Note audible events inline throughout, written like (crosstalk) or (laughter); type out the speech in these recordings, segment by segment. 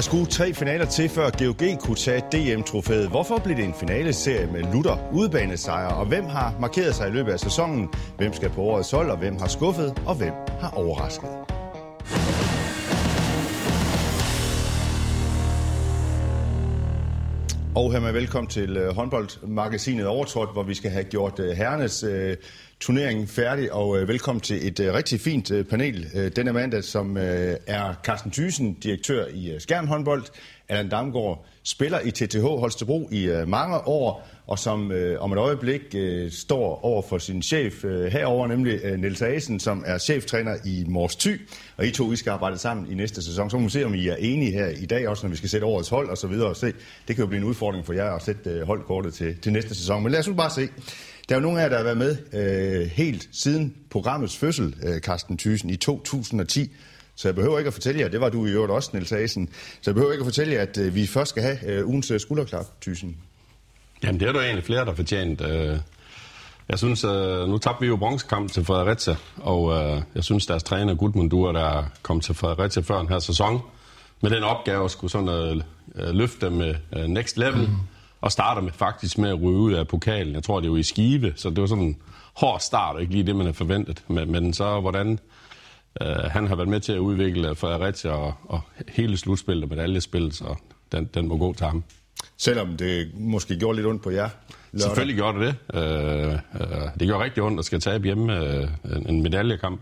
Der skulle tre finaler til, før GOG kunne tage DM-trofæet. Hvorfor blev det en finaleserie med Lutter udbanesejre? Og hvem har markeret sig i løbet af sæsonen? Hvem skal på årets hold, og hvem har skuffet? Og hvem har overrasket? Og hermed velkommen til øh, håndboldmagasinet Overtrådt, hvor vi skal have gjort uh, herrenes øh, turneringen færdig. Og øh, velkommen til et øh, rigtig fint øh, panel øh, denne mandag, som øh, er Carsten Thysen, direktør i øh, Skjern håndbold, Allan Damgaard, spiller i TTH Holstebro i øh, mange år, og som øh, om et øjeblik øh, står over for sin chef øh, herover, nemlig øh, Niels Asen, som er cheftræner i Mors Thy. Og I to I skal arbejde sammen i næste sæson. Så må vi se, om I er enige her i dag, også når vi skal sætte årets hold og så videre. Og se, det kan jo blive en udfordring for jer at sætte øh, holdkortet til, til næste sæson. Men lad os nu bare se. Der er jo nogle af jer, der har været med uh, helt siden programmets fødsel, uh, Carsten Thysen, i 2010. Så jeg behøver ikke at fortælle jer, det var du i øvrigt også, Niels Asen, så jeg behøver ikke at fortælle jer, at uh, vi først skal have uh, ugens uh, skulderklap, Thysen. Jamen, det er der egentlig flere, der fortjent. Jeg synes, nu tabte vi jo bronzekamp til Fredericia, og jeg synes, deres træner Gudmundur, der kom til Fredericia før den her sæson, med den opgave at skulle sådan løfte dem med next level, mm. Og starter med faktisk med at ryge ud af pokalen. Jeg tror, det var i Skive, så det var sådan en hård start, og ikke lige det, man havde forventet. Men, men så hvordan uh, han har været med til at udvikle Fredericia og, og hele slutspillet og medaljespillet, så den, den må gå til ham. Selvom det måske gjorde lidt ondt på jer? Lørdag. Selvfølgelig gjorde det det. Uh, uh, det gjorde rigtig ondt at skal tabe hjemme uh, en medaljekamp.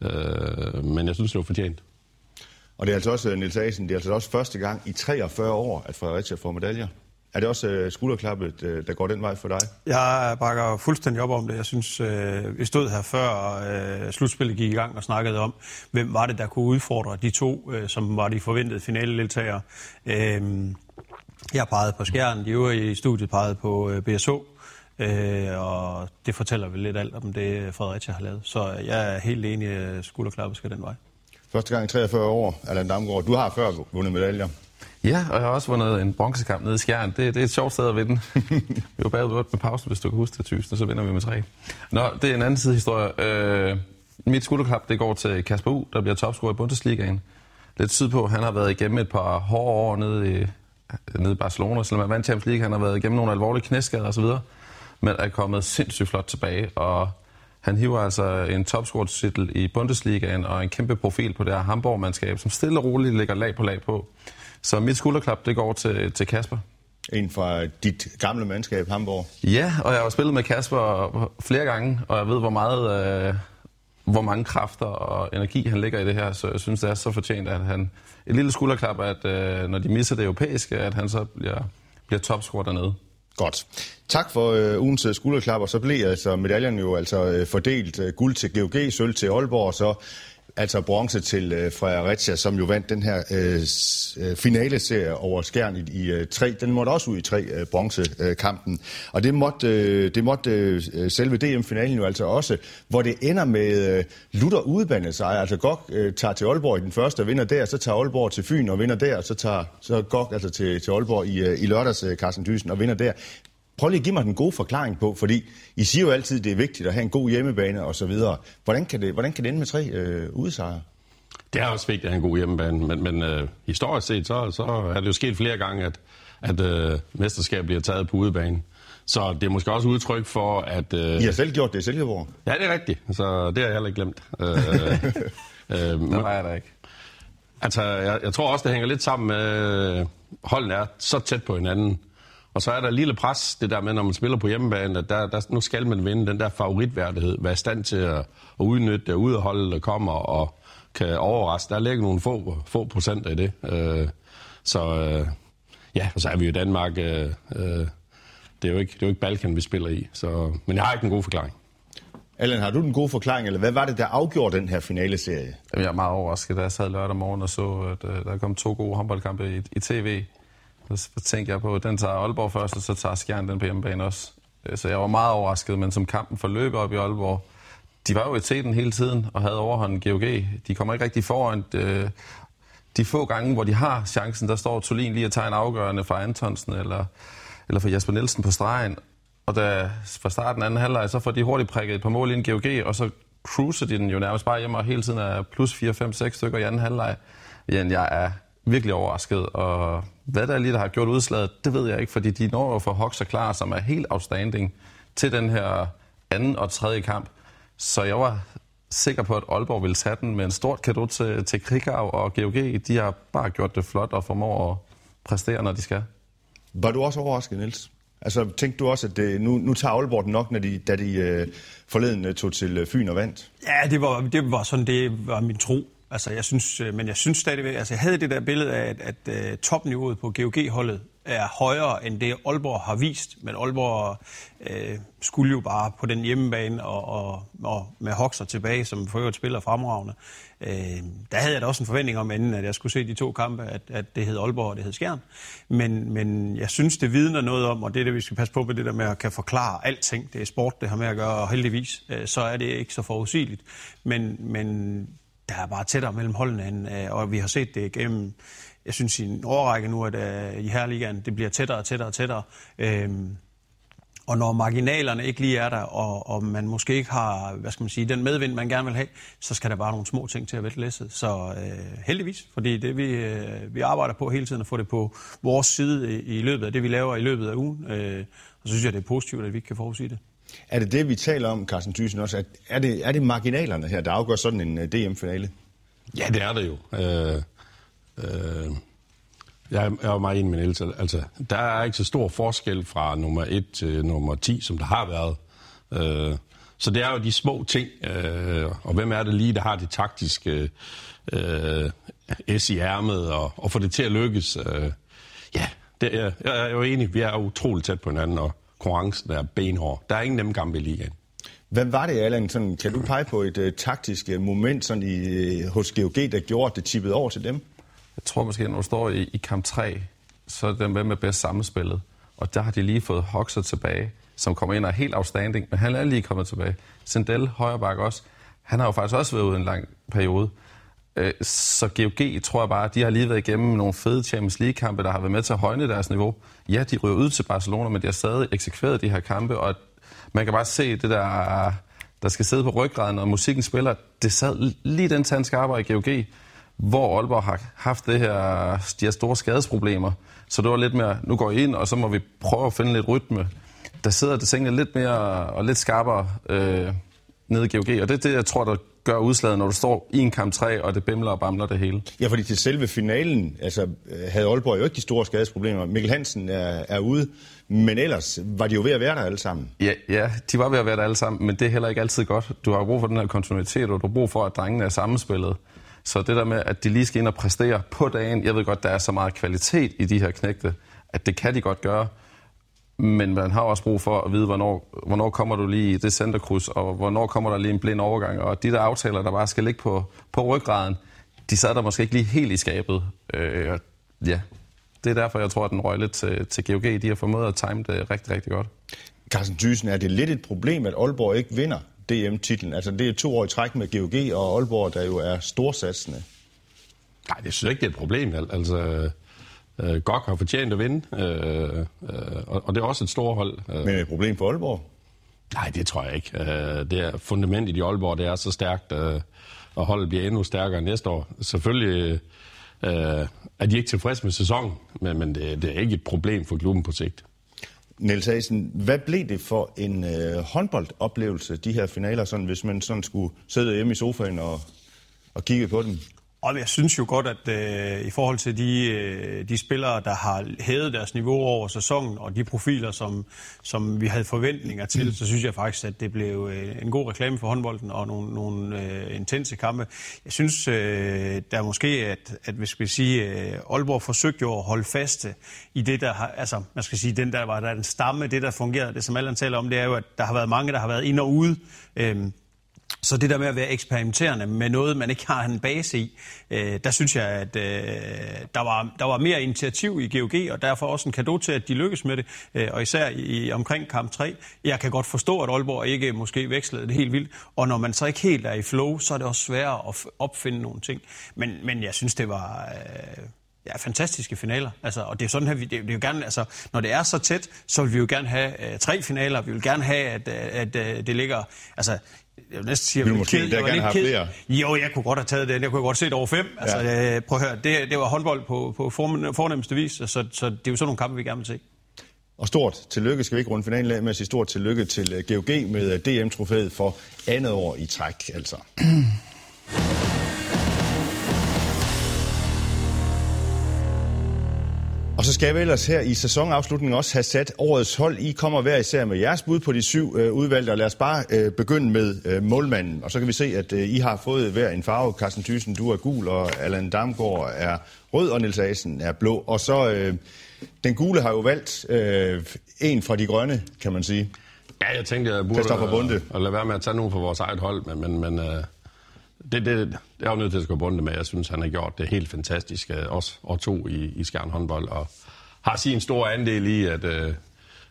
Uh, men jeg synes, det var fortjent. Og det er altså også, Niels Asen, det er altså også første gang i 43 år, at Fredericia får medaljer. Er det også uh, skulderklappet, uh, der går den vej for dig? Jeg bakker fuldstændig op om det. Jeg synes, uh, vi stod her før uh, slutspillet gik i gang og snakkede om, hvem var det, der kunne udfordre de to, uh, som var de forventede finaledeltagere. Uh, jeg pegede på skærnen, de øvrige i studiet pegede på uh, BSH. Øh, og det fortæller vel lidt alt om det, Fredericia har lavet. Så jeg er helt enig, at skulderklappet skal den vej. Første gang i 43 år, Allan Damgaard. Du har før vundet medaljer. Ja, og jeg har også vundet en bronzekamp nede i Skjern. Det, det er et sjovt sted at vinde. (laughs) vi var bagud med pause, hvis du kan huske det, tysen, og så vinder vi med tre. Nå, det er en anden side historie. Øh, mit skulderklap, det går til Kasper U, der bliver topscorer i Bundesligaen. Lidt tid på, han har været igennem et par hårde år nede i, nede i Barcelona, selvom han vandt Champions League. Han har været igennem nogle alvorlige knæskader osv., men er kommet sindssygt flot tilbage, og han hiver altså en topscorer-titel i Bundesligaen og en kæmpe profil på det her Hamburg-mandskab, som stille og roligt ligger lag på lag på. Så mit skulderklap, det går til, til Kasper. En fra dit gamle mandskab, Hamburg. Ja, og jeg har spillet med Kasper flere gange, og jeg ved, hvor meget... Øh, hvor mange kræfter og energi han lægger i det her, så jeg synes, det er så fortjent, at han... Et lille skulderklap, at øh, når de misser det europæiske, at han så bliver, bliver topscorer dernede. Godt. Tak for øh, ugens øh, skulderklap, og så blev altså medaljen jo altså øh, fordelt øh, guld til GOG, sølv til Aalborg, og så altså bronze til øh, Fredericia, som jo vandt den her øh, øh, finale-serie over Skjern i, i øh, tre. Den måtte også ud i tre øh, bronzekampen. Øh, og det måtte, øh, det måtte øh, selve DM-finalen jo altså også, hvor det ender med øh, Luther udbandet sig. Altså Gok øh, tager til Aalborg i den første og vinder der, så tager Aalborg til Fyn og vinder der, og så tager så Gok altså til, til Aalborg i, øh, i lørdags, øh, Carsten Thyssen, og vinder der. Prøv lige at give mig den gode forklaring på, fordi I siger jo altid, at det er vigtigt at have en god hjemmebane og så videre. Hvordan kan det, hvordan kan det ende med tre øh, udsejre? Det er også vigtigt at have en god hjemmebane, men, men øh, historisk set, så, så er det jo sket flere gange, at, at øh, mesterskab bliver taget på udebane. Så det er måske også udtryk for, at... Øh, I har selv gjort det i Silkeborg? Ja, det er rigtigt. Så det har jeg heller ikke glemt. øh, (laughs) øh, men, var jeg da ikke. Altså, jeg, jeg tror også, det hænger lidt sammen med, holdene er så tæt på hinanden. Og så er der et lille pres, det der med, når man spiller på hjemmebane, at der, der, nu skal man vinde den der favoritværdighed, være i stand til at, at udnytte det, udholde der kommer og kan overraske. Der ligger nogle få, få procenter i det. Øh, så øh, ja, og så er vi jo i Danmark. Øh, øh, det, er jo ikke, det er jo ikke Balkan, vi spiller i. Så, men jeg har ikke en god forklaring. Allan, har du den gode forklaring, eller hvad var det, der afgjorde den her finale-serie? Jeg er meget overrasket, da jeg sad lørdag morgen og så, at uh, der kom to gode håndboldkampe i, i tv. Så tænkte jeg på, at den tager Aalborg først, og så tager Skjern den på hjemmebane også. Øh, så jeg var meget overrasket, men som kampen forløb op i Aalborg, de var jo i teten hele tiden og havde overhånden GOG. De kommer ikke rigtig foran. Øh, de få gange, hvor de har chancen, der står Tolin lige at tage en afgørende fra Antonsen eller, eller for Jasper Nielsen på stregen. Og da fra starten anden halvleg, så får de hurtigt prikket et par mål ind GOG, og så cruiser de den jo nærmest bare hjem og hele tiden er plus 4, 5, 6 stykker i anden halvleg. Jan, jeg er virkelig overrasket, og hvad der er lige, der har gjort udslaget, det ved jeg ikke, fordi de når jo for Hoxer klar, som er helt outstanding til den her anden og tredje kamp. Så jeg var sikker på, at Aalborg ville tage den med en stort kado til, til Krikau og GOG. De har bare gjort det flot og formår at præstere, når de skal. Var du også overrasket, Niels? Altså, tænkte du også, at det, nu, nu tager Aalborg den nok, når de, da de øh, forleden øh, tog til øh, Fyn og vandt? Ja, det var, det var sådan, det var min tro. Altså, jeg synes, øh, men jeg synes stadigvæk, altså jeg havde det der billede af, at, at uh, topniveauet på GOG-holdet er højere end det Aalborg har vist, men Aalborg øh, skulle jo bare på den hjemmebane og, og, og med Hoxer tilbage, som for øvrigt spiller fremragende. Øh, der havde jeg da også en forventning om inden, at jeg skulle se de to kampe, at, at det hed Aalborg og det hed Skjern. Men, men jeg synes, det vidner noget om, og det er det, vi skal passe på med det der med at kan forklare alting. Det er sport, det har med at gøre, og heldigvis, øh, så er det ikke så forudsigeligt. Men, men der er bare tættere mellem holdene, end, øh, og vi har set det gennem jeg synes i en overrække nu, at uh, i Herligaen, det bliver tættere og tættere og tættere. Øhm, og når marginalerne ikke lige er der, og, og man måske ikke har, hvad skal man sige, den medvind, man gerne vil have, så skal der bare nogle små ting til at vælte læsset. Så øh, heldigvis, fordi det vi, øh, vi arbejder på hele tiden at få det på vores side i, i løbet af det, vi laver i løbet af ugen. Øh, og så synes jeg, det er positivt, at vi ikke kan forudsige det. Er det det, vi taler om, Carsten Thyssen også? At er, det, er det marginalerne her, der afgør sådan en øh, DM-finale? Ja, det er det jo. Øh, Øh, jeg, er, jeg meget enig med Niels. Altså, der er ikke så stor forskel fra nummer 1 til nummer 10, som der har været. Øh, så det er jo de små ting, øh, og hvem er det lige, der har det taktiske øh, S i ærmet og, og får det til at lykkes. Øh, ja, det er, jeg er jo enig. Vi er utroligt tæt på hinanden, og konkurrencen er benhård. Der er ingen nemme kampe i ligaen. Hvem var det, Allan? Sådan, kan du pege på et uh, taktisk uh, moment sådan i, uh, hos GOG, der gjorde, at det tippede over til dem? Jeg tror måske, når du står i, i kamp 3, så er det med bedst sammenspillet. Og der har de lige fået Hoxer tilbage, som kommer ind og er helt outstanding, men han er lige kommet tilbage. Sendel, højreback også, han har jo faktisk også været ude en lang periode. Øh, så GOG tror jeg bare, de har lige været igennem nogle fede Champions League-kampe, der har været med til at højne deres niveau. Ja, de ryger ud til Barcelona, men de har stadig eksekveret de her kampe, og man kan bare se det der, der skal sidde på ryggraden, og musikken spiller. Det sad lige den tandskarper i GOG hvor Aalborg har haft det her, de her store skadesproblemer. Så det var lidt mere, nu går I ind, og så må vi prøve at finde lidt rytme. Der sidder det tingene lidt mere og lidt skarpere øh, nede i GOG, og det er det, jeg tror, der gør udslaget, når du står i en kamp 3, og det bimler og bamler det hele. Ja, fordi til selve finalen altså, havde Aalborg jo ikke de store skadesproblemer. Mikkel Hansen er, er ude, men ellers var de jo ved at være der alle sammen. Ja, ja, de var ved at være der alle sammen, men det er heller ikke altid godt. Du har brug for den her kontinuitet, og du har brug for, at drengene er sammenspillet. Så det der med, at de lige skal ind og præstere på dagen, jeg ved godt, der er så meget kvalitet i de her knægte, at det kan de godt gøre. Men man har også brug for at vide, hvornår, hvornår kommer du lige i det centerkryds, og hvornår kommer der lige en blind overgang. Og de der aftaler, der bare skal ligge på, på ryggraden, de sad der måske ikke lige helt i skabet. Øh, ja, det er derfor, jeg tror, at den røg lidt til, til GOG. De har formået at time det rigtig, rigtig godt. Carsten Thyssen, er det lidt et problem, at Aalborg ikke vinder DM-titlen? Altså, det er to år i træk med GOG og Aalborg, der jo er storsatsende. Nej, det synes jeg ikke, det er et problem. Altså, øh, GOG har fortjent at vinde, øh, øh, og, og det er også et stort hold. Øh. Men et problem for Aalborg? Nej, det tror jeg ikke. Øh, det er fundamentet i Aalborg, det er så stærkt, øh, og holdet bliver endnu stærkere næste år. Selvfølgelig øh, er de ikke tilfredse med sæsonen, men, men det, det er ikke et problem for klubben på sigt. Niels Hasen, hvad blev det for en øh, håndboldoplevelse, de her finaler, sådan, hvis man sådan skulle sidde hjemme i sofaen og, og kigge på dem? Og jeg synes jo godt, at øh, i forhold til de, øh, de spillere, der har hævet deres niveau over sæsonen, og de profiler, som, som vi havde forventninger til, mm. så synes jeg faktisk, at det blev øh, en god reklame for håndbolden og nogle, nogle øh, intense kampe. Jeg synes, øh, der er måske, at, at hvis vi sige, øh, Aalborg forsøgte jo at holde fast i det, der har, altså, man skal sige, den der var der den stamme, det der fungerede, det som alle taler om, det er jo, at der har været mange, der har været ind og ude. Øh, så det der med at være eksperimenterende med noget, man ikke har en base i, øh, der synes jeg, at øh, der, var, der var mere initiativ i GOG, og derfor også en kado til, at de lykkes med det, øh, og især i, omkring kamp 3. Jeg kan godt forstå, at Aalborg ikke måske vekslede det helt vildt, og når man så ikke helt er i flow, så er det også sværere at opfinde nogle ting. Men, men jeg synes, det var... Øh, ja, fantastiske finaler. Altså, og det er sådan her, vi, det, det er jo gerne, altså, når det er så tæt, så vil vi jo gerne have øh, tre finaler. Vi vil gerne have, at, at, at øh, det ligger... Altså, jeg vil næsten sige, jeg måske ked- jeg var gerne lidt have ked. flere? Jo, jeg kunne godt have taget den. Jeg kunne godt se det over fem. Altså, ja. prøv at høre, det, det var håndbold på, på fornem- fornemmeste vis, så, så det er jo sådan nogle kampe, vi gerne vil se. Og stort tillykke, skal vi ikke runde finalen af med at sige stort tillykke til øh, GOG med øh, DM-trofæet for andet år i træk, altså. (clears throat) Og så skal vi ellers her i sæsonafslutningen også have sat årets hold. I kommer hver især med jeres bud på de syv øh, udvalgte, og lad os bare øh, begynde med øh, målmanden. Og så kan vi se, at øh, I har fået hver en farve. Carsten Thyssen, du er gul, og Allan Damgaard er rød, og Niels Asen er blå. Og så øh, den gule har jo valgt øh, en fra de grønne, kan man sige. Ja, jeg tænkte, jeg burde øh, at lade være med at tage nogen fra vores eget hold, men, men, men øh, det, det, det er jo nødt til at skulle Bonde med. Jeg synes, han har gjort det helt fantastisk, øh, også og to i, i Skjern håndbold, og har sin store andel i, at øh,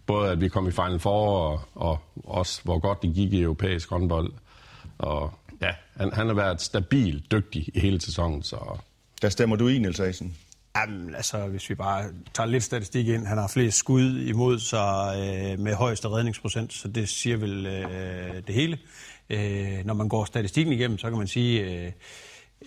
både at vi kom i Final Four, og, og også hvor godt det gik i europæisk håndbold. Og ja, han, han har været stabil, dygtig i hele sæsonen, så Der stemmer du i, Niels Asen. Jamen, altså, hvis vi bare tager lidt statistik ind, han har flest skud imod sig øh, med højeste redningsprocent, så det siger vel øh, det hele. Øh, når man går statistikken igennem, så kan man sige, øh,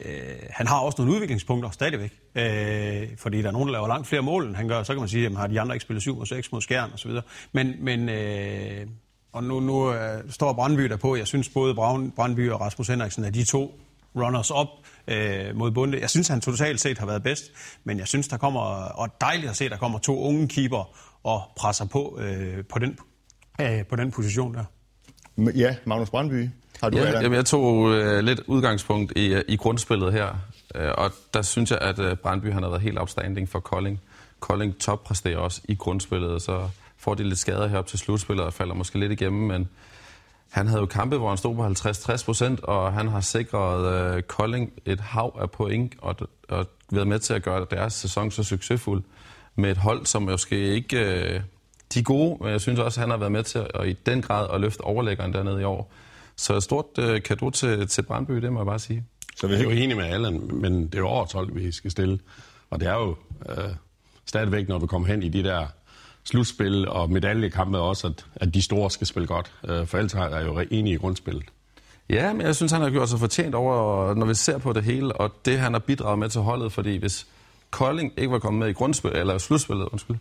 øh, han har også nogle udviklingspunkter stadigvæk. Øh, fordi der er nogen, der laver langt flere mål, end han gør. Så kan man sige, at har de andre ikke spillet 7 og 6 mod skærn osv. Men, men øh, og nu, nu øh, står Brandby der på. Jeg synes både Brandby og Rasmus Henriksen er de to runners-up øh, mod Bunde. Jeg synes, han totalt set har været bedst, men jeg synes, der kommer, og dejligt at se, der kommer to unge keeper og presser på øh, på, den, øh, på den position der. Ja, Magnus Brandby. Har du, Ja, jamen, jeg tog øh, lidt udgangspunkt i, øh, i grundspillet her, øh, og der synes jeg, at øh, Brandby han har været helt outstanding for Kolding. Kolding toppræsterer også i grundspillet, så får de lidt skader her op til slutspillet og falder måske lidt igennem, men han havde jo kampe, hvor han stod på 50-60 procent, og han har sikret øh, Kolding et hav af point, og, og været med til at gøre deres sæson så succesfuld med et hold, som måske ikke... Øh, de er gode, men jeg synes også, at han har været med til at, i den grad at løfte overlæggeren dernede i år. Så et stort øh, kado til, til Brandby, det må jeg bare sige. Så Jeg hvis er jo ikke, enig med Allan, men det er jo årets hold, vi skal stille. Og det er jo øh, stadigvæk, når du kommer hen i de der slutspil og medaljekampe også, at, at de store skal spille godt. Øh, for ellers er jeg jo enige i grundspillet. Ja, men jeg synes, han har gjort sig fortjent over, når vi ser på det hele, og det, han har bidraget med til holdet, fordi hvis Kolding ikke var kommet med i grundspil, eller slutspillet, undskyld,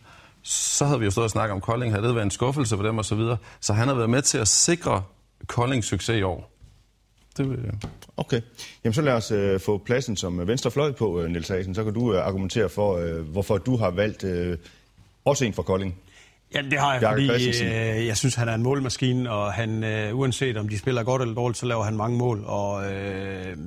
så havde vi jo stået og snakket om Kolding, havde det været en skuffelse for dem og så videre. Så han har været med til at sikre Koldings succes i år. Det vil jeg. okay. Jamen så lad os øh, få pladsen som venstre fløj på, øh, Niels Hagen. Så kan du øh, argumentere for, øh, hvorfor du har valgt øh, også en fra Kolding. Ja, det har jeg, Bjarke fordi øh, jeg synes, han er en målmaskine, og han, øh, uanset om de spiller godt eller dårligt, så laver han mange mål, og øh,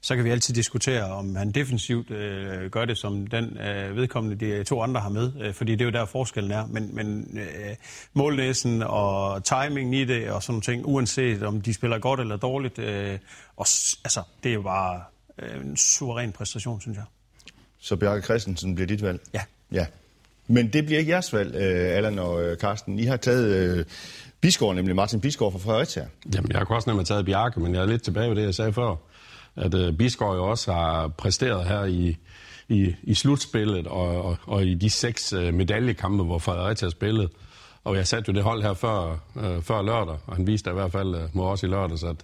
så kan vi altid diskutere, om han defensivt øh, gør det, som den øh, vedkommende, de to andre har med, øh, fordi det er jo der forskellen er, men, men øh, målnæsen og timingen i det og sådan nogle ting, uanset om de spiller godt eller dårligt, øh, og, altså, det er jo bare øh, en suveræn præstation, synes jeg. Så Bjarke Christensen bliver dit valg? Ja. Ja. Men det bliver ikke jeres valg, øh, Allan og øh, Carsten. I har taget øh, Bisgaard, nemlig Martin Bisgaard fra Fredericia. Jamen, jeg kunne også nemt have taget Bjarke, men jeg er lidt tilbage ved det, jeg sagde før. At øh, Bisgaard jo også har præsteret her i, i, i slutspillet og, og, og i de seks øh, medaljekampe, hvor Fredericia har spillet. Og jeg satte jo det hold her før, øh, før lørdag, og han viste i hvert fald øh, mod os i lørdag, at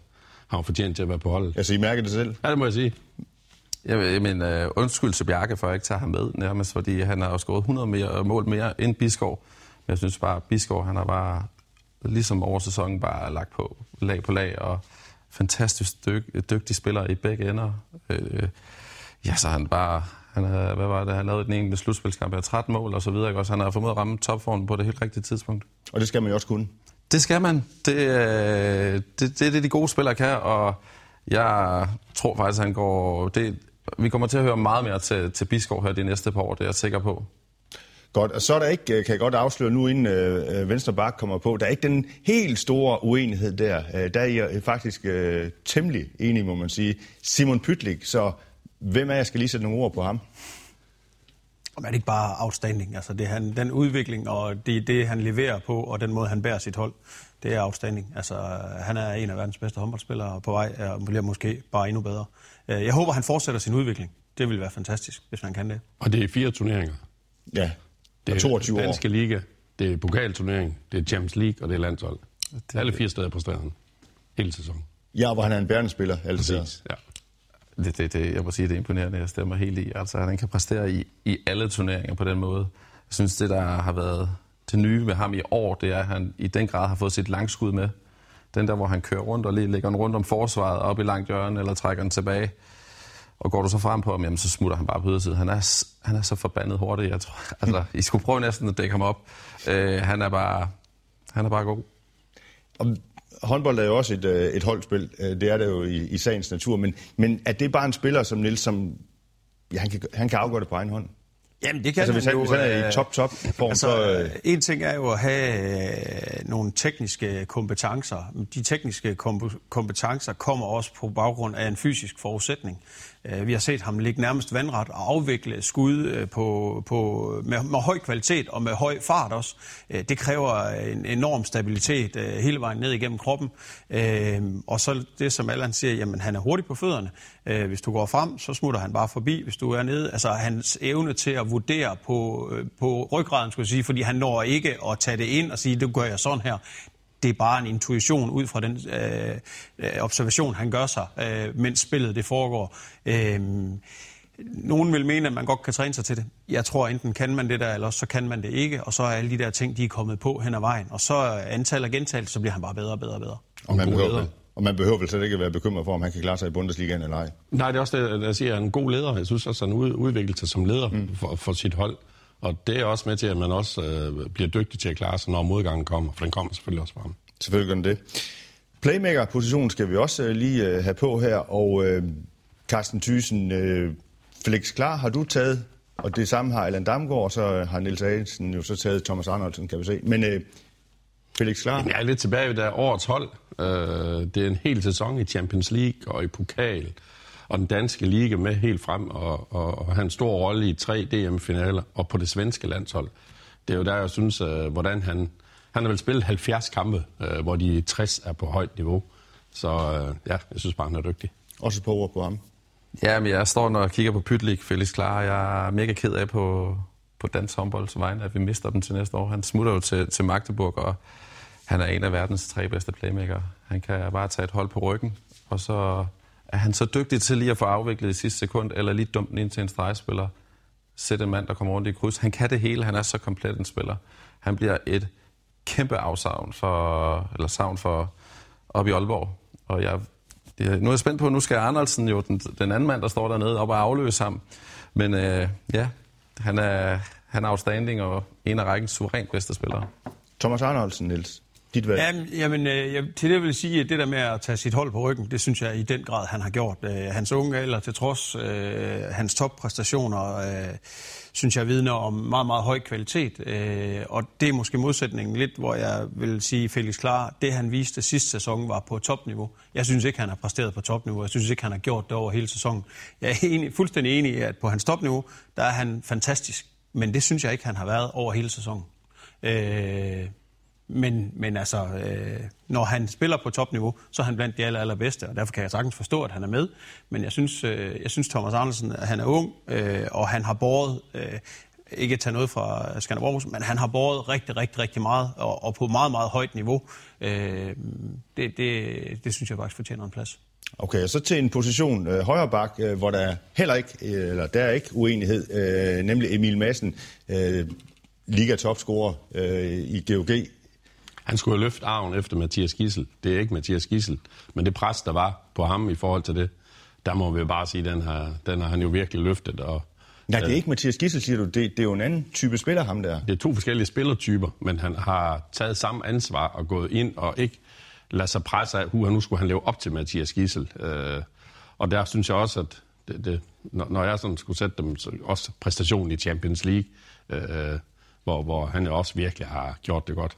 han var fortjent til at være på holdet. Altså, I mærker det selv? Ja, det må jeg sige. Jeg, mener, uh, undskyld til Bjarke for at jeg ikke tager ham med, nærmest, fordi han har jo scoret 100 mere, mål mere end Biskov. Men jeg synes bare, at Biskov, han har bare, ligesom over sæsonen, bare lagt på lag på lag, og fantastisk dyg, dygtig spiller i begge ender. Øh, ja, så han bare, han havde, hvad var det, han lavede den enkelte slutspilskamp af 13 mål og så videre, også? Han har formået at ramme topformen på det helt rigtige tidspunkt. Og det skal man jo også kunne. Det skal man. Det, øh, det, det er det, de gode spillere kan, og jeg tror faktisk, han går... Det, vi kommer til at høre meget mere til, til Biskov her de næste par år, det er jeg sikker på. Godt, og så er der ikke, øh, kan jeg godt afsløre nu, inden øh, øh Venstre Bak kommer på, der er ikke den helt store uenighed der. Øh, der er I øh, faktisk øh, temmelig enige, må man sige. Simon Pytlik, så hvem af jer skal lige sætte nogle ord på ham? Men er det ikke bare outstanding? Altså det, han, den udvikling og det, det, han leverer på, og den måde, han bærer sit hold, det er outstanding. Altså, han er en af verdens bedste håndboldspillere på vej, og bliver måske bare endnu bedre. Øh, Jeg håber, han fortsætter sin udvikling. Det vil være fantastisk, hvis man kan det. Og det er fire turneringer. Ja, Det er 22 år. Danske Liga, det er pokalturnering, det er Champions League, og det er landshold. Alle fire steder på staden. Hele sæsonen. Ja, hvor han er en bærende spiller. Altså. Præcis, ja. Det, det, det, jeg må sige, det er imponerende. Jeg stemmer helt i. Altså, han kan præstere i, i alle turneringer på den måde. Jeg synes, det, der har været det nye med ham i år, det er, at han i den grad har fået sit langskud med. Den der, hvor han kører rundt og lige lægger den rundt om forsvaret, op i langt hjørne, eller trækker den tilbage. Og går du så frem på ham, jamen, så smutter han bare på ydersiden. Han er, han er så forbandet hurtig, jeg tror. (laughs) Altså, I skulle prøve næsten at dække ham op. Øh, han, er bare, han er bare god. Og håndbold er jo også et, øh, et holdspil. Øh, det er det jo i, i sagens natur. Men, men er det bare en spiller som Nils, som ja, han, kan, han kan afgøre det på egen hånd? Jamen, det kan altså, hvis han, jo, hvis han er i øh, top, top form, altså, så... Øh, En ting er jo at have øh, nogle tekniske kompetencer. De tekniske kom- kompetencer kommer også på baggrund af en fysisk forudsætning. Øh, vi har set ham ligge nærmest vandret og afvikle skud øh, på, på, med, med høj kvalitet og med høj fart også. Øh, det kræver en enorm stabilitet øh, hele vejen ned igennem kroppen. Øh, og så det, som Allan siger, jamen han er hurtig på fødderne. Øh, hvis du går frem, så smutter han bare forbi. Hvis du er nede, altså hans evne til at vurdere på, øh, på ryggraden, skulle jeg sige, fordi han når ikke at tage det ind og sige, det gør jeg sådan her det er bare en intuition ud fra den øh, øh, observation, han gør sig, øh, mens spillet det foregår. Øh, nogen vil mene, at man godt kan træne sig til det. Jeg tror, enten kan man det der, eller så kan man det ikke, og så er alle de der ting, de er kommet på hen ad vejen. Og så antal og gentagelse, så bliver han bare bedre og bedre og bedre. og, man behøver. Og man behøver vel slet ikke at være bekymret for, om han kan klare sig i Bundesligaen eller ej. Nej, det er også det, jeg siger, er en god leder. Jeg synes også, at han ud, udvikler sig som leder mm. for, for sit hold. Og det er også med til, at man også øh, bliver dygtig til at klare sig, når modgangen kommer. For den kommer selvfølgelig også fra ham. Selvfølgelig gør den det. Playmaker-positionen skal vi også øh, lige øh, have på her, og øh, Carsten Thyssen, øh, Felix Klar har du taget, og det samme har Allan Damgaard, og så har Niels Adelsen jo så taget Thomas Arnoldsen, kan vi se. Men øh, Felix Klar, Jeg er lidt tilbage ved der årets hold. Øh, det er en hel sæson i Champions League og i pokal og den danske liga med helt frem og, og, og have en stor rolle i tre DM-finaler og på det svenske landshold. Det er jo der, jeg synes, øh, hvordan han... Han har vel spillet 70 kampe, øh, hvor de 60 er på højt niveau. Så øh, ja, jeg synes bare, han er dygtig. også på ord på ham. Ja, men jeg står når jeg kigger på Pytlik, Felix Klar. Jeg er mega ked af på, på dansk håndbolds vegne, at vi mister dem til næste år. Han smutter jo til, til Magdeburg, og han er en af verdens tre bedste playmaker. Han kan bare tage et hold på ryggen, og så er han så dygtig til lige at få afviklet i sidste sekund, eller lige dumt ind til en stregspiller. Sætte en mand, der kommer rundt i kryds. Han kan det hele. Han er så komplet en spiller. Han bliver et kæmpe afsavn for, eller savn for op i Aalborg. Og jeg, det, nu er jeg spændt på, nu skal Arnoldsen jo, den, den anden mand, der står dernede, op og afløse ham. Men øh, ja, han er, han er outstanding og en af rækkens suverænt bedste spillere. Thomas Arnoldsen, Niels, dit valg. Jamen, jamen øh, jeg, til det vil jeg sige, at det der med at tage sit hold på ryggen, det synes jeg i den grad, han har gjort. Øh, hans unge alder til trods, øh, hans toppræstationer, øh, synes jeg vidner om meget, meget høj kvalitet. Øh, og det er måske modsætningen lidt, hvor jeg vil sige, Felix Klar, det han viste sidste sæson var på topniveau. Jeg synes ikke, han har præsteret på topniveau. Jeg synes ikke, han har gjort det over hele sæsonen. Jeg er enig, fuldstændig enig i, at på hans topniveau, der er han fantastisk. Men det synes jeg ikke, han har været over hele sæsonen. Øh, men, men altså, øh, når han spiller på topniveau, så er han blandt de aller, allerbedste, og derfor kan jeg sagtens forstå, at han er med. Men jeg synes, øh, jeg synes Thomas Andersen, at han er ung, øh, og han har båret, øh, ikke at tage noget fra Skanderborg, men han har båret rigtig, rigtig, rigtig meget, og, og på meget, meget højt niveau. Øh, det, det, det synes jeg faktisk fortjener en plads. Okay, og så til en position øh, højre bak, øh, hvor der heller ikke, øh, eller der er ikke uenighed, øh, nemlig Emil Madsen, øh, liga topscorer øh, i GOG. Han skulle have løftet arven efter Mathias Gissel. Det er ikke Mathias Gissel, men det pres, der var på ham i forhold til det, der må vi bare sige, den har, den har han jo virkelig løftet. Og, Nej, det er ikke Mathias Gissel, siger du. Det, det er jo en anden type spiller, ham der. Det er to forskellige spillertyper, men han har taget samme ansvar og gået ind og ikke ladet sig presse af, at nu skulle han leve op til Mathias Gissel. Øh, og der synes jeg også, at det, det, når når jeg sådan skulle sætte dem, så også præstationen i Champions League, øh, hvor, hvor han jo også virkelig har gjort det godt.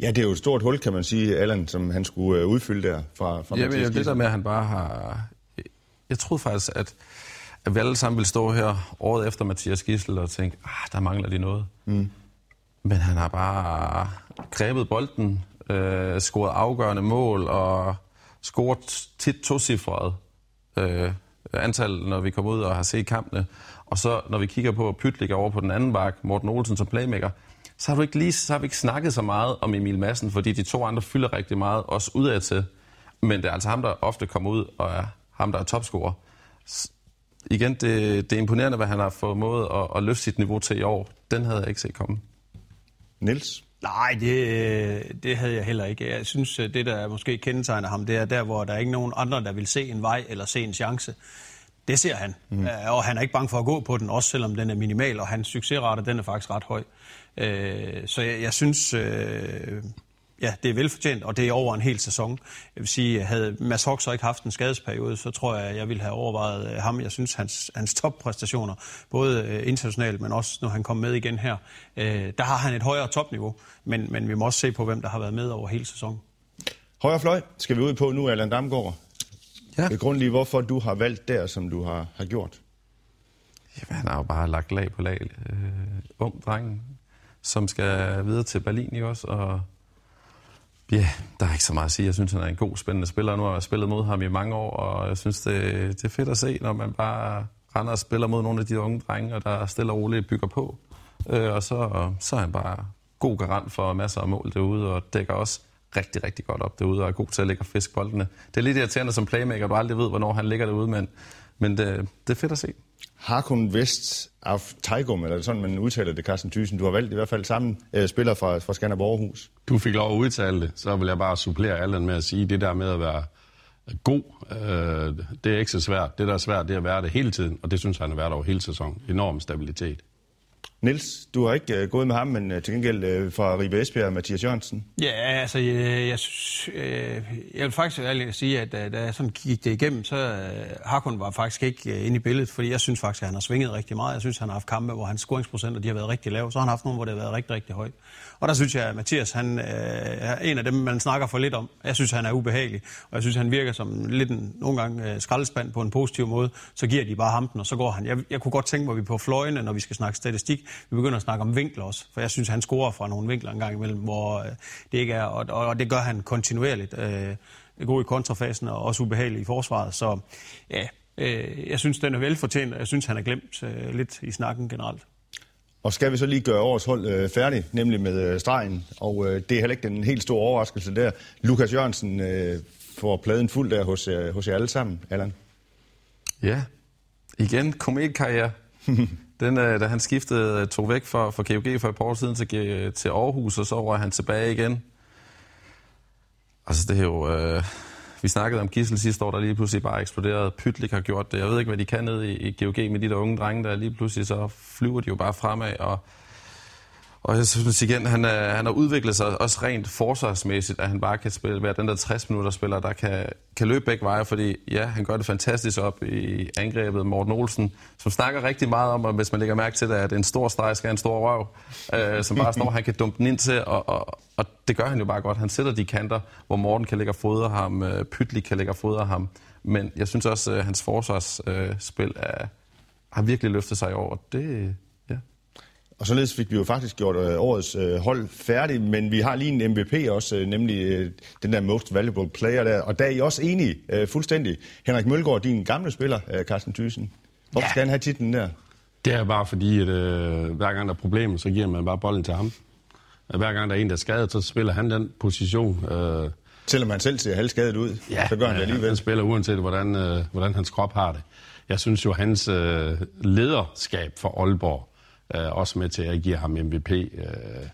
Ja, det er jo et stort hul, kan man sige, Allan, som han skulle øh, udfylde der fra, fra Ja, Mathias det der med, at han bare har... Jeg troede faktisk, at, at vi alle sammen ville stå her året efter Mathias Gissel og tænke, ah, der mangler de noget. Mm. Men han har bare grebet bolden, øh, scoret afgørende mål og scoret tit tocifret øh, antal, når vi kommer ud og har set kampene. Og så, når vi kigger på Pytlik over på den anden bak, Morten Olsen som playmaker, så har, du ikke lige, så har vi ikke snakket så meget om Emil Madsen, fordi de to andre fylder rigtig meget, også udad til. Men det er altså ham, der ofte kommer ud og er ham, der er topscorer. Igen, det, det er imponerende, hvad han har fået måde at, at løfte sit niveau til i år. Den havde jeg ikke set komme. Niels? Nej, det, det havde jeg heller ikke. Jeg synes, det der måske kendetegner ham, det er der, hvor der er ikke nogen andre, der vil se en vej eller se en chance. Det ser han. Mm. Og han er ikke bange for at gå på den, også selvom den er minimal, og hans succesrate, den er faktisk ret høj. Øh, så jeg, jeg synes, øh, ja, det er velfortjent, og det er over en hel sæson. Jeg vil sige, havde Mads Hock så ikke haft en skadesperiode, så tror jeg, jeg ville have overvejet øh, ham. Jeg synes, hans, hans toppræstationer, både internationalt, men også når han kom med igen her, øh, der har han et højere topniveau. Men, men vi må også se på, hvem der har været med over hele sæsonen. Højre fløj skal vi ud på nu, Allan Damgaard. Ja. Det er grunden lige, hvorfor du har valgt der, som du har, har gjort. Jamen, han har jo bare lagt lag på lag. Øh, ung dreng, som skal videre til Berlin, ikke også? Og ja, der er ikke så meget at sige. Jeg synes, han er en god, spændende spiller. Nu har jeg spillet mod ham i mange år, og jeg synes, det, det er fedt at se, når man bare render og spiller mod nogle af de unge drenge, og der stille og roligt bygger på. Øh, og så, så er han bare god garant for masser af mål derude, og dækker også rigtig, rigtig godt op derude, og er god til at lægge og fiske boldene. Det er lidt irriterende som playmaker, du aldrig ved, hvornår han ligger derude, men, men det, det er fedt at se. Harkun Vest af Teigum, eller sådan man udtaler det, Carsten Thyssen. Du har valgt i hvert fald samme øh, spiller fra, fra Skanderborg Aarhus. Du fik lov at udtale det, så vil jeg bare supplere Allan med at sige, det der med at være god, øh, det er ikke så svært. Det, der er svært, det er at være det hele tiden, og det synes han har været over hele sæsonen. Enorm stabilitet. Niels, du har ikke øh, gået med ham, men øh, til gengæld øh, fra Ribe Esbjerg, Mathias Jørgensen. Ja, altså, jeg, jeg, synes, øh, jeg vil faktisk ærligt sige, at da, da jeg sådan gik det igennem, så øh, Hakon var faktisk ikke øh, inde i billedet, fordi jeg synes faktisk, at han har svinget rigtig meget. Jeg synes, han har haft kampe, hvor hans scoringsprocenter de har været rigtig lave. Så har han haft nogle, hvor det har været rigtig, rigtig højt. Og der synes jeg, at Mathias han, øh, er en af dem, man snakker for lidt om. Jeg synes, han er ubehagelig, og jeg synes, han virker som lidt en, nogle gange øh, skraldespand på en positiv måde. Så giver de bare ham den, og så går han. Jeg, jeg kunne godt tænke mig, at vi på fløjene, når vi skal snakke statistik, vi begynder at snakke om vinkler også. For jeg synes, han scorer fra nogle vinkler en gang imellem, hvor øh, det ikke er, og, og det gør han kontinuerligt. Øh, god i kontrafasen og også ubehagelig i forsvaret. Så ja, øh, jeg synes, den er velfortjent, og jeg synes, han er glemt øh, lidt i snakken generelt. Og skal vi så lige gøre årets hold øh, færdig, nemlig med øh, stregen. Og øh, det er heller ikke den helt store overraskelse der. Lukas Jørgensen øh, får pladen fuld der hos, øh, hos jer alle sammen, Allan. Ja, igen kometkarriere. (laughs) Den, øh, da han skiftede, tog væk fra, fra GOG for et par år siden til, til Aarhus, og så var han tilbage igen. Altså, det er jo... Øh, vi snakkede om Gissel sidste år, der lige pludselig bare eksploderede. Pytlik har gjort det. Jeg ved ikke, hvad de kan ned i, i GOG med de der unge drenge, der lige pludselig så flyver de jo bare fremad. Og, og jeg synes igen, han, er, han har udviklet sig også rent forsvarsmæssigt, at han bare kan spille, være den der 60 minutter spiller, der kan, kan løbe begge veje, fordi ja, han gør det fantastisk op i angrebet. Morten Olsen, som snakker rigtig meget om, at hvis man lægger mærke til det, at en stor streg skal have en stor røv, øh, som bare står, han kan dumpe den ind til, og, og, og det gør han jo bare godt. Han sætter de kanter, hvor Morten kan lægge og fodre ham, øh, Pytli kan lægge og fodre ham, men jeg synes også, at hans forsvarsspil øh, er, har virkelig løftet sig i år, og det. Og således fik vi jo faktisk gjort øh, årets øh, hold færdig, men vi har lige en MVP også, øh, nemlig øh, den der Most Valuable Player der. Og der er I også enige øh, fuldstændig. Henrik Mølgaard, din gamle spiller, øh, Carsten Thyssen. Hvorfor ja. skal han have titlen der? Det er bare fordi, at øh, hver gang der er problemer, så giver man bare bolden til ham. Hver gang der er en, der er skadet, så spiller han den position. Øh, Selvom han selv ser halvskadet ud, ja, så gør han det alligevel. Han spiller uanset, hvordan, øh, hvordan hans krop har det. Jeg synes jo, hans øh, lederskab for Aalborg, øh, også med til at give ham MVP, øh,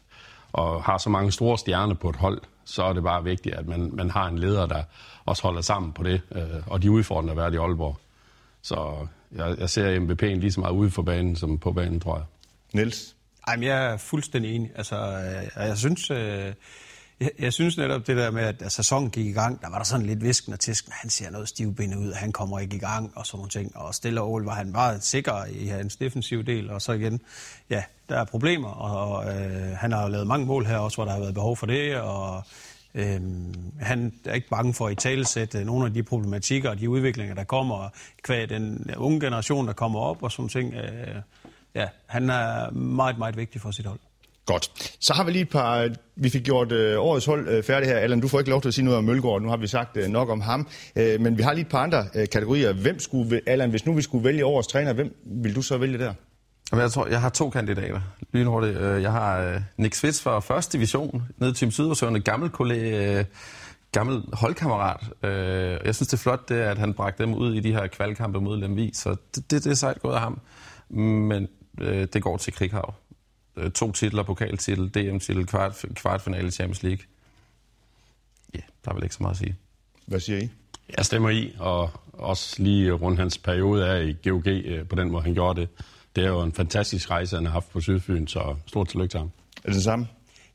og har så mange store stjerner på et hold, så er det bare vigtigt, at man, man har en leder, der også holder sammen på det, øh, og de udfordrende at være i Aalborg. Så jeg, jeg ser MVP'en lige så meget ude for banen som på banen, tror jeg. Niels? Ej, jeg er fuldstændig enig. Altså, jeg, jeg synes... Øh jeg, jeg synes netop det der med, at da sæsonen gik i gang, der var der sådan lidt visken og tisken, han ser noget stivbindet ud, og han kommer ikke i gang, og sådan nogle ting. Og stille og var han meget sikker i hans defensive del, og så igen, ja, der er problemer, og øh, han har lavet mange mål her også, hvor der har været behov for det, og Øhm, han er ikke bange for at i talesætte nogle af de problematikker og de udviklinger, der kommer, kvad den unge generation, der kommer op, og sådan ting. Øh, ja, han er meget, meget vigtig for sit hold. Godt. Så har vi lige et par... Vi fik gjort øh, årets hold øh, færdig her. Allan, du får ikke lov til at sige noget om Mølgaard. Nu har vi sagt øh, nok om ham. Øh, men vi har lige et par andre øh, kategorier. Hvem skulle... Allan, hvis nu vi skulle vælge årets træner, hvem vil du så vælge der? Jamen, jeg tror, jeg har to kandidater. Lynhurtigt. Øh, jeg har øh, Nick Svits fra første division, nede i Team Sydersøen, en gammel kollega, øh, gammel holdkammerat. Øh, jeg synes, det er flot, det, at han bragte dem ud i de her kvalkampe mod Lemvi, så det, det, det er sejt gået af ham. Men øh, det går til Krighav. Øh, to titler, pokaltitel, DM-titel, kvart, kvartfinale i Champions League. Ja, der er vel ikke så meget at sige. Hvad siger I? Jeg stemmer i, og også lige rundt hans periode af i GOG, øh, på den måde han gjorde det. Det er jo en fantastisk rejse, han har haft på Sydfyn, så stort tillykke til ham. Er det det samme?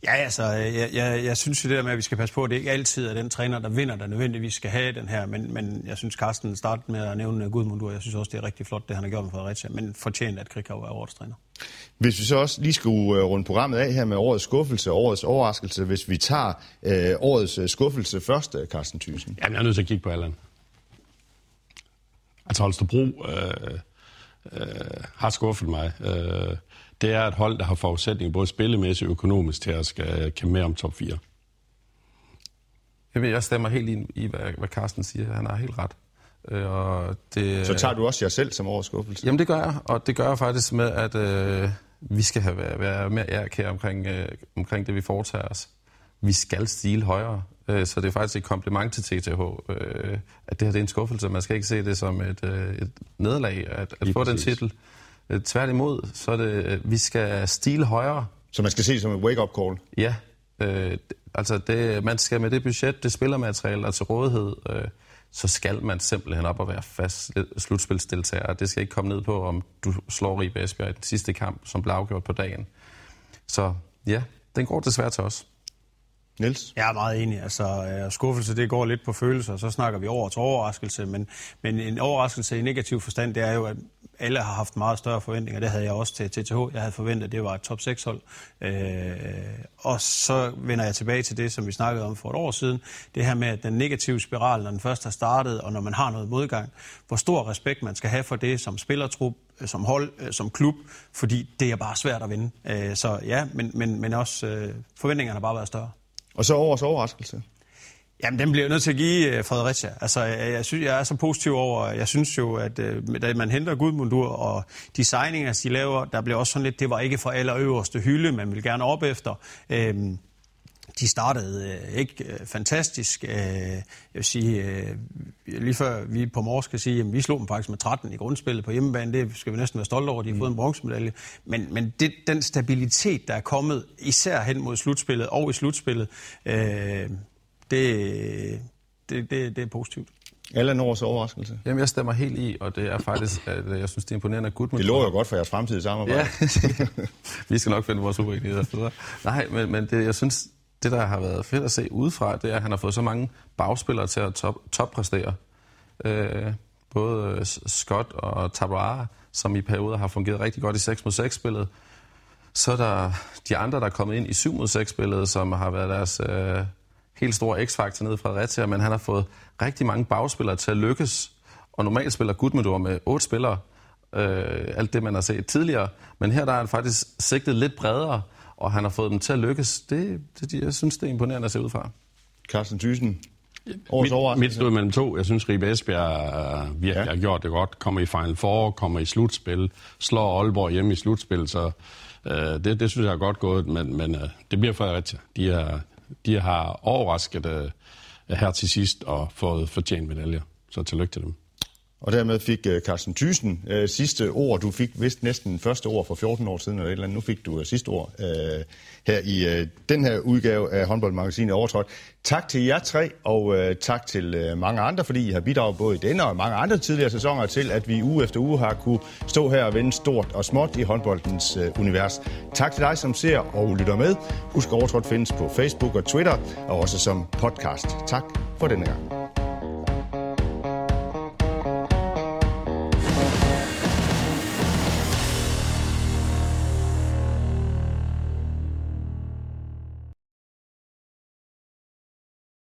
Ja, altså, jeg, jeg, jeg synes jo det der med, at vi skal passe på, at det ikke altid er den træner, der vinder, der nødvendigvis skal have den her, men, men jeg synes, Carsten startede med at nævne Gudmundur. Jeg synes også, det er rigtig flot, det han har gjort med Fredericia, men fortjent, at Krikau er årets træner. Hvis vi så også lige skulle øh, runde programmet af her med årets skuffelse, årets overraskelse, hvis vi tager øh, årets øh, skuffelse først, øh, Carsten Thyssen. Jamen, jeg er nødt til at kigge på Allan. Altså Holstebro øh, øh, har skuffet mig. Øh, det er et hold, der har forudsætning både spillemæssigt og økonomisk til at skal kæmpe med om top 4. Jeg, ved, jeg stemmer helt ind i, hvad, hvad Carsten siger. Han har helt ret. Øh, og det, Så tager du også jer selv som årets skuffelse? Jamen det gør jeg, og det gør jeg faktisk med, at øh, vi skal have, være, mere ærkære omkring, øh, omkring det, vi foretager os. Vi skal stile højere, så det er faktisk et kompliment til TTH, øh, at det her det er en skuffelse. Man skal ikke se det som et, øh, et nederlag at, at få præcis. den titel. Øh, tværtimod, så er det, øh, vi skal stile højere. Så man skal se det som et wake-up call? Ja, øh, altså det, man skal med det budget, det spillermateriale, der er til rådighed, øh, så skal man simpelthen op og være fast slutspilsdeltager. Det skal ikke komme ned på, om du slår Ribe Esbjerg i den sidste kamp, som blev afgjort på dagen. Så ja, den går desværre til os. Niels? Jeg er meget enig. Altså, øh, skuffelse, det går lidt på følelser, så snakker vi over til overraskelse, men, men en overraskelse i negativ forstand, det er jo, at alle har haft meget større forventninger. Det havde jeg også til TTH. Jeg havde forventet, at det var et top 6-hold. Øh, og så vender jeg tilbage til det, som vi snakkede om for et år siden. Det her med, at den negative spiral, når den først har startet, og når man har noget modgang, hvor stor respekt man skal have for det som spillertrup, øh, som hold, øh, som klub, fordi det er bare svært at vinde. Øh, så ja, men, men, men også øh, forventningerne har bare været større. Og så årets overraskelse? Jamen, den bliver jeg nødt til at give øh, Fredericia. Altså, jeg, jeg, synes, jeg er så positiv over, jeg synes jo, at øh, da man henter Gudmundur og de signinger, de laver, der bliver også sådan lidt, det var ikke for allerøverste hylde, man vil gerne op efter. Øhm, de startede øh, ikke øh, fantastisk. Øh, jeg vil sige, øh, lige før vi på morges skal sige, at vi slog dem faktisk med 13 i grundspillet på hjemmebane. Det skal vi næsten være stolte over, de har fået en bronzemedalje. Men, men det, den stabilitet, der er kommet, især hen mod slutspillet og i slutspillet, øh, det, det, det, det er positivt. Eller års overraskelse? Jamen, jeg stemmer helt i, og det er faktisk, (coughs) at jeg synes, det er imponerende, at Gudmund... Det lover jo godt for jeres fremtidige samarbejde. Ja, (laughs) vi skal nok finde vores uenigheder. Nej, men, men det, jeg synes, det, der har været fedt at se udefra, det er, at han har fået så mange bagspillere til at top, toppræstere. Øh, både øh, Scott og Tabara, som i perioder har fungeret rigtig godt i 6 mod 6 spillet. Så er der de andre, der er kommet ind i 7 mod 6 spillet, som har været deres øh, helt store x-faktor nede fra Retia, men han har fået rigtig mange bagspillere til at lykkes. Og normalt spiller Gudmundur med otte spillere, øh, alt det man har set tidligere. Men her der er han faktisk sigtet lidt bredere, og han har fået dem til at lykkes. Det, det jeg synes, det er imponerende at se ud fra. Carsten Thyssen, mit, mit stod mellem to. Jeg synes, Ribe Esbjerg uh, virkelig ja. har gjort det godt. Kommer i Final Four, kommer i slutspil, slår Aalborg hjemme i slutspil, så uh, det, det synes jeg er godt gået, men, men uh, det bliver Fredericia. De, er, de har overrasket uh, her til sidst og fået fortjent medaljer, så tillykke til dem. Og dermed fik øh, Carsten Thyssen øh, sidste ord. Du fik vist næsten første ord for 14 år siden, eller et eller andet. Nu fik du øh, sidste ord øh, her i øh, den her udgave af håndboldmagasinet Overtrådt. Tak til jer tre, og øh, tak til øh, mange andre, fordi I har bidraget både i denne og mange andre tidligere sæsoner til, at vi uge efter uge har kunne stå her og vende stort og småt i håndboldens øh, univers. Tak til dig, som ser og lytter med. Husk, Overtrådt findes på Facebook og Twitter, og også som podcast. Tak for denne gang.